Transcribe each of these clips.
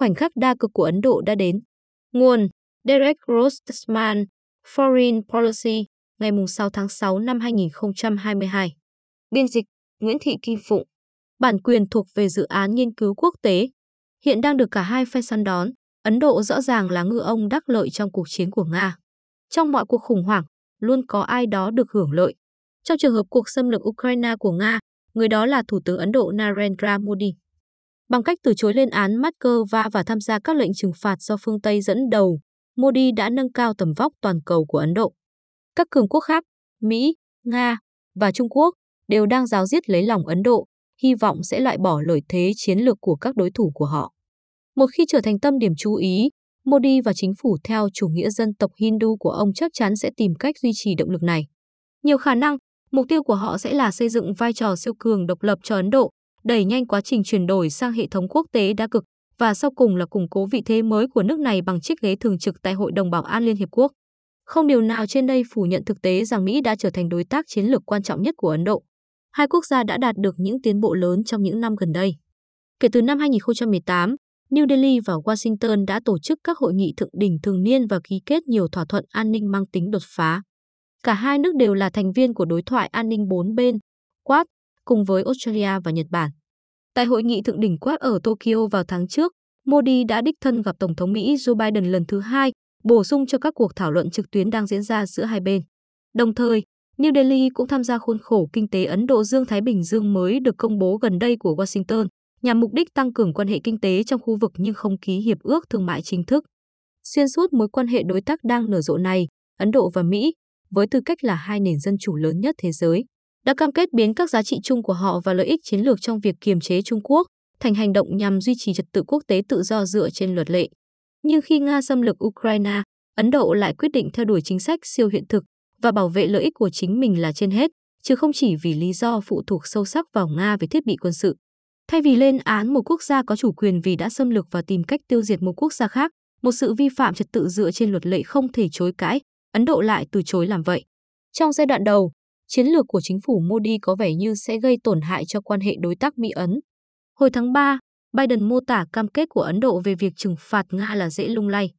khoảnh khắc đa cực của Ấn Độ đã đến. Nguồn Derek Rostman, Foreign Policy, ngày 6 tháng 6 năm 2022. Biên dịch Nguyễn Thị Kim Phụng. Bản quyền thuộc về dự án nghiên cứu quốc tế. Hiện đang được cả hai phe săn đón. Ấn Độ rõ ràng là ngư ông đắc lợi trong cuộc chiến của Nga. Trong mọi cuộc khủng hoảng, luôn có ai đó được hưởng lợi. Trong trường hợp cuộc xâm lược Ukraine của Nga, người đó là Thủ tướng Ấn Độ Narendra Modi. Bằng cách từ chối lên án Moscow và tham gia các lệnh trừng phạt do phương Tây dẫn đầu, Modi đã nâng cao tầm vóc toàn cầu của Ấn Độ. Các cường quốc khác, Mỹ, Nga và Trung Quốc đều đang giáo diết lấy lòng Ấn Độ, hy vọng sẽ loại bỏ lợi thế chiến lược của các đối thủ của họ. Một khi trở thành tâm điểm chú ý, Modi và chính phủ theo chủ nghĩa dân tộc Hindu của ông chắc chắn sẽ tìm cách duy trì động lực này. Nhiều khả năng, mục tiêu của họ sẽ là xây dựng vai trò siêu cường độc lập cho Ấn Độ, đẩy nhanh quá trình chuyển đổi sang hệ thống quốc tế đa cực và sau cùng là củng cố vị thế mới của nước này bằng chiếc ghế thường trực tại Hội đồng Bảo an Liên Hiệp Quốc. Không điều nào trên đây phủ nhận thực tế rằng Mỹ đã trở thành đối tác chiến lược quan trọng nhất của Ấn Độ. Hai quốc gia đã đạt được những tiến bộ lớn trong những năm gần đây. Kể từ năm 2018, New Delhi và Washington đã tổ chức các hội nghị thượng đỉnh thường niên và ký kết nhiều thỏa thuận an ninh mang tính đột phá. Cả hai nước đều là thành viên của đối thoại an ninh bốn bên, Quad, cùng với Australia và Nhật Bản. Tại hội nghị thượng đỉnh quát ở Tokyo vào tháng trước, Modi đã đích thân gặp Tổng thống Mỹ Joe Biden lần thứ hai, bổ sung cho các cuộc thảo luận trực tuyến đang diễn ra giữa hai bên. Đồng thời, New Delhi cũng tham gia khuôn khổ kinh tế Ấn Độ Dương-Thái Bình Dương mới được công bố gần đây của Washington, nhằm mục đích tăng cường quan hệ kinh tế trong khu vực nhưng không ký hiệp ước thương mại chính thức. Xuyên suốt mối quan hệ đối tác đang nở rộ này, Ấn Độ và Mỹ, với tư cách là hai nền dân chủ lớn nhất thế giới, đã cam kết biến các giá trị chung của họ và lợi ích chiến lược trong việc kiềm chế Trung Quốc thành hành động nhằm duy trì trật tự quốc tế tự do dựa trên luật lệ. Nhưng khi Nga xâm lược Ukraine, Ấn Độ lại quyết định theo đuổi chính sách siêu hiện thực và bảo vệ lợi ích của chính mình là trên hết, chứ không chỉ vì lý do phụ thuộc sâu sắc vào Nga về thiết bị quân sự. Thay vì lên án một quốc gia có chủ quyền vì đã xâm lược và tìm cách tiêu diệt một quốc gia khác, một sự vi phạm trật tự dựa trên luật lệ không thể chối cãi, Ấn Độ lại từ chối làm vậy. Trong giai đoạn đầu, chiến lược của chính phủ Modi có vẻ như sẽ gây tổn hại cho quan hệ đối tác Mỹ-Ấn. Hồi tháng 3, Biden mô tả cam kết của Ấn Độ về việc trừng phạt Nga là dễ lung lay.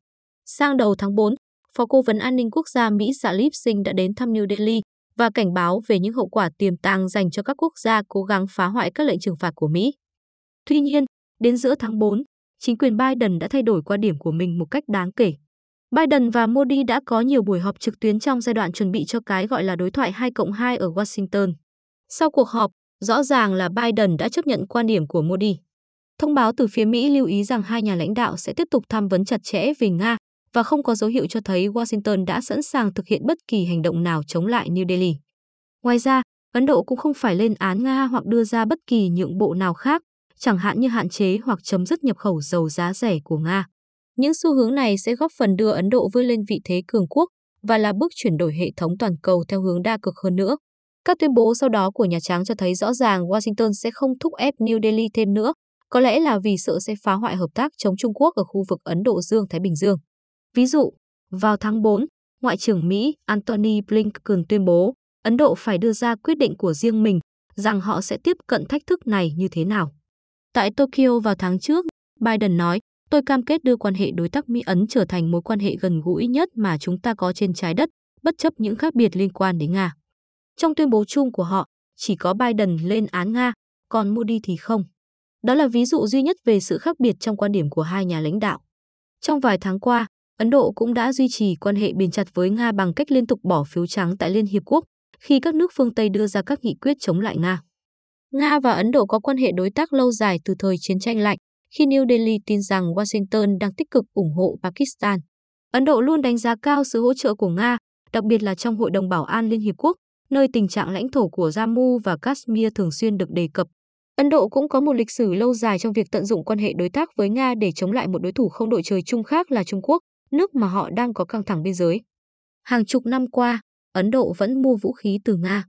Sang đầu tháng 4, Phó Cố vấn An ninh Quốc gia Mỹ Salib Singh đã đến thăm New Delhi và cảnh báo về những hậu quả tiềm tàng dành cho các quốc gia cố gắng phá hoại các lệnh trừng phạt của Mỹ. Tuy nhiên, đến giữa tháng 4, chính quyền Biden đã thay đổi quan điểm của mình một cách đáng kể. Biden và Modi đã có nhiều buổi họp trực tuyến trong giai đoạn chuẩn bị cho cái gọi là đối thoại 2 cộng 2 ở Washington. Sau cuộc họp, rõ ràng là Biden đã chấp nhận quan điểm của Modi. Thông báo từ phía Mỹ lưu ý rằng hai nhà lãnh đạo sẽ tiếp tục tham vấn chặt chẽ về Nga và không có dấu hiệu cho thấy Washington đã sẵn sàng thực hiện bất kỳ hành động nào chống lại New Delhi. Ngoài ra, Ấn Độ cũng không phải lên án Nga hoặc đưa ra bất kỳ nhượng bộ nào khác, chẳng hạn như hạn chế hoặc chấm dứt nhập khẩu dầu giá rẻ của Nga. Những xu hướng này sẽ góp phần đưa Ấn Độ vươn lên vị thế cường quốc và là bước chuyển đổi hệ thống toàn cầu theo hướng đa cực hơn nữa. Các tuyên bố sau đó của Nhà Trắng cho thấy rõ ràng Washington sẽ không thúc ép New Delhi thêm nữa, có lẽ là vì sợ sẽ phá hoại hợp tác chống Trung Quốc ở khu vực Ấn Độ Dương-Thái Bình Dương. Ví dụ, vào tháng 4, Ngoại trưởng Mỹ Antony Blinken tuyên bố Ấn Độ phải đưa ra quyết định của riêng mình rằng họ sẽ tiếp cận thách thức này như thế nào. Tại Tokyo vào tháng trước, Biden nói, tôi cam kết đưa quan hệ đối tác Mỹ-Ấn trở thành mối quan hệ gần gũi nhất mà chúng ta có trên trái đất, bất chấp những khác biệt liên quan đến Nga. Trong tuyên bố chung của họ, chỉ có Biden lên án Nga, còn Modi thì không. Đó là ví dụ duy nhất về sự khác biệt trong quan điểm của hai nhà lãnh đạo. Trong vài tháng qua, Ấn Độ cũng đã duy trì quan hệ bền chặt với Nga bằng cách liên tục bỏ phiếu trắng tại Liên Hiệp Quốc khi các nước phương Tây đưa ra các nghị quyết chống lại Nga. Nga và Ấn Độ có quan hệ đối tác lâu dài từ thời chiến tranh lạnh, khi New Delhi tin rằng Washington đang tích cực ủng hộ Pakistan. Ấn Độ luôn đánh giá cao sự hỗ trợ của Nga, đặc biệt là trong Hội đồng Bảo an Liên Hiệp Quốc, nơi tình trạng lãnh thổ của Jammu và Kashmir thường xuyên được đề cập. Ấn Độ cũng có một lịch sử lâu dài trong việc tận dụng quan hệ đối tác với Nga để chống lại một đối thủ không đội trời chung khác là Trung Quốc, nước mà họ đang có căng thẳng biên giới. Hàng chục năm qua, Ấn Độ vẫn mua vũ khí từ Nga.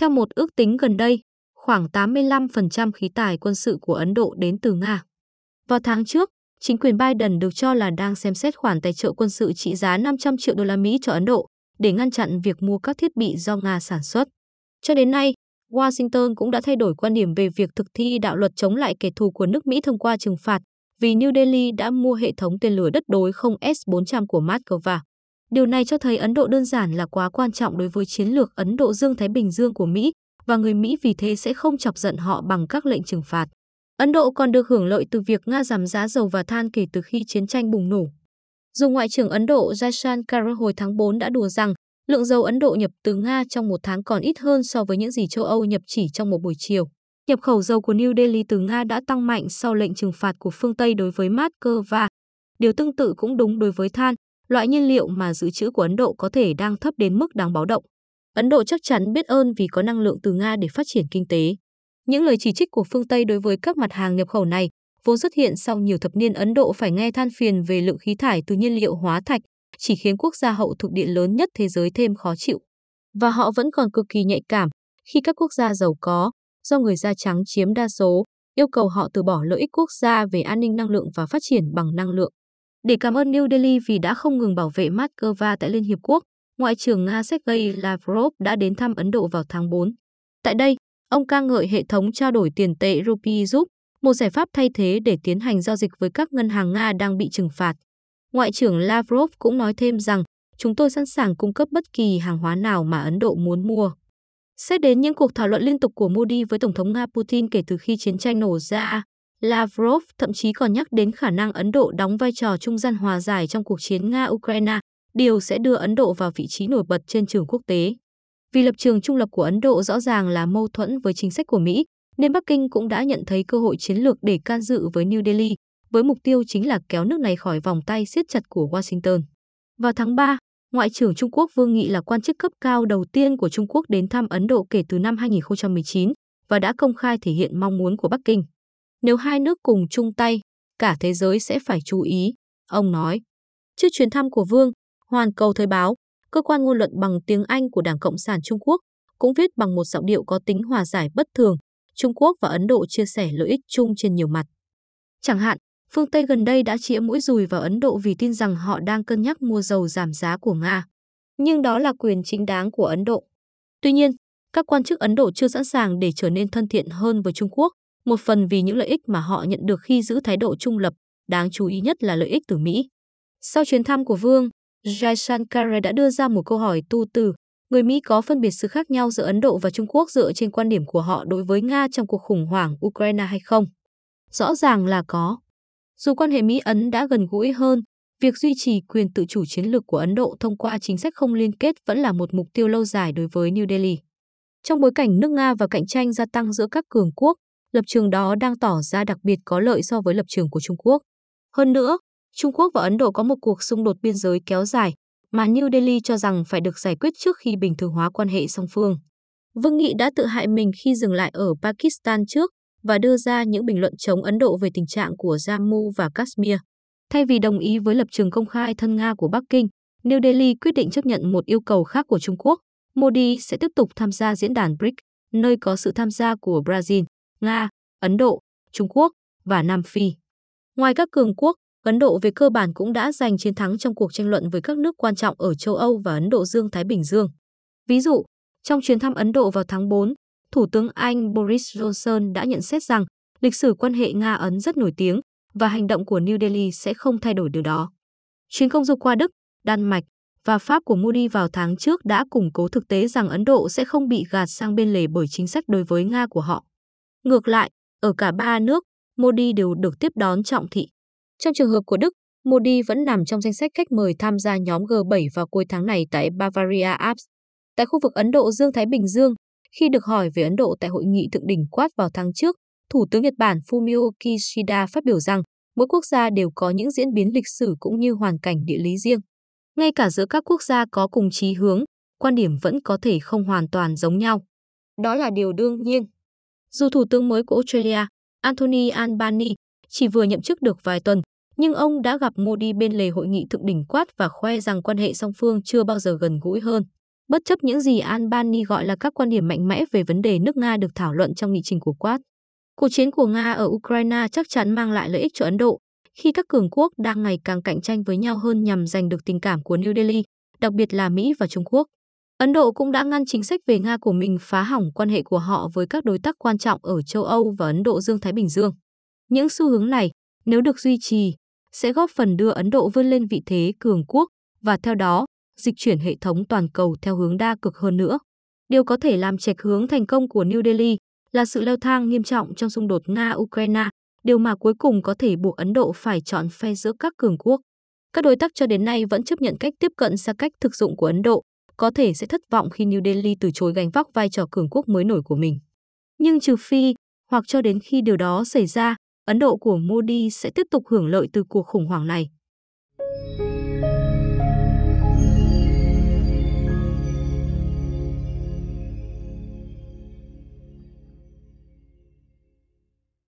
Theo một ước tính gần đây, khoảng 85% khí tài quân sự của Ấn Độ đến từ Nga. Vào tháng trước, chính quyền Biden được cho là đang xem xét khoản tài trợ quân sự trị giá 500 triệu đô la Mỹ cho Ấn Độ để ngăn chặn việc mua các thiết bị do Nga sản xuất. Cho đến nay, Washington cũng đã thay đổi quan điểm về việc thực thi đạo luật chống lại kẻ thù của nước Mỹ thông qua trừng phạt vì New Delhi đã mua hệ thống tên lửa đất đối không S-400 của Moscow. Điều này cho thấy Ấn Độ đơn giản là quá quan trọng đối với chiến lược Ấn Độ Dương-Thái Bình Dương của Mỹ và người Mỹ vì thế sẽ không chọc giận họ bằng các lệnh trừng phạt. Ấn Độ còn được hưởng lợi từ việc Nga giảm giá dầu và than kể từ khi chiến tranh bùng nổ. Dù Ngoại trưởng Ấn Độ Jaishankar hồi tháng 4 đã đùa rằng lượng dầu Ấn Độ nhập từ Nga trong một tháng còn ít hơn so với những gì châu Âu nhập chỉ trong một buổi chiều. Nhập khẩu dầu của New Delhi từ Nga đã tăng mạnh sau lệnh trừng phạt của phương Tây đối với Moscow. Điều tương tự cũng đúng đối với than, loại nhiên liệu mà dự trữ của Ấn Độ có thể đang thấp đến mức đáng báo động. Ấn Độ chắc chắn biết ơn vì có năng lượng từ Nga để phát triển kinh tế. Những lời chỉ trích của phương Tây đối với các mặt hàng nhập khẩu này vốn xuất hiện sau nhiều thập niên Ấn Độ phải nghe than phiền về lượng khí thải từ nhiên liệu hóa thạch, chỉ khiến quốc gia hậu thuộc địa lớn nhất thế giới thêm khó chịu. Và họ vẫn còn cực kỳ nhạy cảm khi các quốc gia giàu có, do người da trắng chiếm đa số, yêu cầu họ từ bỏ lợi ích quốc gia về an ninh năng lượng và phát triển bằng năng lượng. Để cảm ơn New Delhi vì đã không ngừng bảo vệ Moscow tại Liên Hiệp Quốc, Ngoại trưởng Nga Sergei Lavrov đã đến thăm Ấn Độ vào tháng 4. Tại đây, ông ca ngợi hệ thống trao đổi tiền tệ rupee giúp, một giải pháp thay thế để tiến hành giao dịch với các ngân hàng Nga đang bị trừng phạt. Ngoại trưởng Lavrov cũng nói thêm rằng, chúng tôi sẵn sàng cung cấp bất kỳ hàng hóa nào mà Ấn Độ muốn mua. Xét đến những cuộc thảo luận liên tục của Modi với Tổng thống Nga Putin kể từ khi chiến tranh nổ ra, Lavrov thậm chí còn nhắc đến khả năng Ấn Độ đóng vai trò trung gian hòa giải trong cuộc chiến Nga-Ukraine, điều sẽ đưa Ấn Độ vào vị trí nổi bật trên trường quốc tế. Vì lập trường trung lập của Ấn Độ rõ ràng là mâu thuẫn với chính sách của Mỹ, nên Bắc Kinh cũng đã nhận thấy cơ hội chiến lược để can dự với New Delhi, với mục tiêu chính là kéo nước này khỏi vòng tay siết chặt của Washington. Vào tháng 3, Ngoại trưởng Trung Quốc Vương Nghị là quan chức cấp cao đầu tiên của Trung Quốc đến thăm Ấn Độ kể từ năm 2019 và đã công khai thể hiện mong muốn của Bắc Kinh. Nếu hai nước cùng chung tay, cả thế giới sẽ phải chú ý, ông nói. Trước chuyến thăm của Vương, Hoàn Cầu Thời báo, cơ quan ngôn luận bằng tiếng Anh của Đảng Cộng sản Trung Quốc, cũng viết bằng một giọng điệu có tính hòa giải bất thường, Trung Quốc và Ấn Độ chia sẻ lợi ích chung trên nhiều mặt. Chẳng hạn, phương Tây gần đây đã chĩa mũi dùi vào Ấn Độ vì tin rằng họ đang cân nhắc mua dầu giảm giá của Nga. Nhưng đó là quyền chính đáng của Ấn Độ. Tuy nhiên, các quan chức Ấn Độ chưa sẵn sàng để trở nên thân thiện hơn với Trung Quốc, một phần vì những lợi ích mà họ nhận được khi giữ thái độ trung lập, đáng chú ý nhất là lợi ích từ Mỹ. Sau chuyến thăm của Vương, Jaishankar đã đưa ra một câu hỏi tu từ, người Mỹ có phân biệt sự khác nhau giữa Ấn Độ và Trung Quốc dựa trên quan điểm của họ đối với Nga trong cuộc khủng hoảng Ukraine hay không? Rõ ràng là có. Dù quan hệ Mỹ-Ấn đã gần gũi hơn, việc duy trì quyền tự chủ chiến lược của Ấn Độ thông qua chính sách không liên kết vẫn là một mục tiêu lâu dài đối với New Delhi. Trong bối cảnh nước Nga và cạnh tranh gia tăng giữa các cường quốc, lập trường đó đang tỏ ra đặc biệt có lợi so với lập trường của Trung Quốc. Hơn nữa, Trung Quốc và Ấn Độ có một cuộc xung đột biên giới kéo dài mà New Delhi cho rằng phải được giải quyết trước khi bình thường hóa quan hệ song phương. Vương Nghị đã tự hại mình khi dừng lại ở Pakistan trước và đưa ra những bình luận chống Ấn Độ về tình trạng của Jammu và Kashmir. Thay vì đồng ý với lập trường công khai thân Nga của Bắc Kinh, New Delhi quyết định chấp nhận một yêu cầu khác của Trung Quốc. Modi sẽ tiếp tục tham gia diễn đàn BRICS, nơi có sự tham gia của Brazil, Nga, Ấn Độ, Trung Quốc và Nam Phi. Ngoài các cường quốc, Ấn Độ về cơ bản cũng đã giành chiến thắng trong cuộc tranh luận với các nước quan trọng ở châu Âu và Ấn Độ Dương-Thái Bình Dương. Ví dụ, trong chuyến thăm Ấn Độ vào tháng 4, Thủ tướng Anh Boris Johnson đã nhận xét rằng lịch sử quan hệ Nga-Ấn rất nổi tiếng và hành động của New Delhi sẽ không thay đổi điều đó. Chuyến công du qua Đức, Đan Mạch và Pháp của Modi vào tháng trước đã củng cố thực tế rằng Ấn Độ sẽ không bị gạt sang bên lề bởi chính sách đối với Nga của họ. Ngược lại, ở cả ba nước, Modi đều được tiếp đón trọng thị. Trong trường hợp của Đức, Modi vẫn nằm trong danh sách khách mời tham gia nhóm G7 vào cuối tháng này tại Bavaria Alps. Tại khu vực Ấn Độ Dương-Thái Bình Dương, khi được hỏi về Ấn Độ tại hội nghị thượng đỉnh Quad vào tháng trước, Thủ tướng Nhật Bản Fumio Kishida phát biểu rằng mỗi quốc gia đều có những diễn biến lịch sử cũng như hoàn cảnh địa lý riêng. Ngay cả giữa các quốc gia có cùng chí hướng, quan điểm vẫn có thể không hoàn toàn giống nhau. Đó là điều đương nhiên. Dù Thủ tướng mới của Australia, Anthony Albanese, chỉ vừa nhậm chức được vài tuần, nhưng ông đã gặp Modi bên lề hội nghị thượng đỉnh Quát và khoe rằng quan hệ song phương chưa bao giờ gần gũi hơn. Bất chấp những gì Albany gọi là các quan điểm mạnh mẽ về vấn đề nước Nga được thảo luận trong nghị trình của Quad. Cuộc chiến của Nga ở Ukraine chắc chắn mang lại lợi ích cho Ấn Độ, khi các cường quốc đang ngày càng cạnh tranh với nhau hơn nhằm giành được tình cảm của New Delhi, đặc biệt là Mỹ và Trung Quốc. Ấn Độ cũng đã ngăn chính sách về Nga của mình phá hỏng quan hệ của họ với các đối tác quan trọng ở châu Âu và Ấn Độ Dương-Thái Bình Dương. Những xu hướng này, nếu được duy trì, sẽ góp phần đưa Ấn Độ vươn lên vị thế cường quốc và theo đó, dịch chuyển hệ thống toàn cầu theo hướng đa cực hơn nữa. Điều có thể làm chệch hướng thành công của New Delhi là sự leo thang nghiêm trọng trong xung đột Nga-Ukraine, điều mà cuối cùng có thể buộc Ấn Độ phải chọn phe giữa các cường quốc. Các đối tác cho đến nay vẫn chấp nhận cách tiếp cận xa cách thực dụng của Ấn Độ, có thể sẽ thất vọng khi New Delhi từ chối gánh vác vai trò cường quốc mới nổi của mình. Nhưng trừ phi, hoặc cho đến khi điều đó xảy ra, Ấn Độ của Modi sẽ tiếp tục hưởng lợi từ cuộc khủng hoảng này.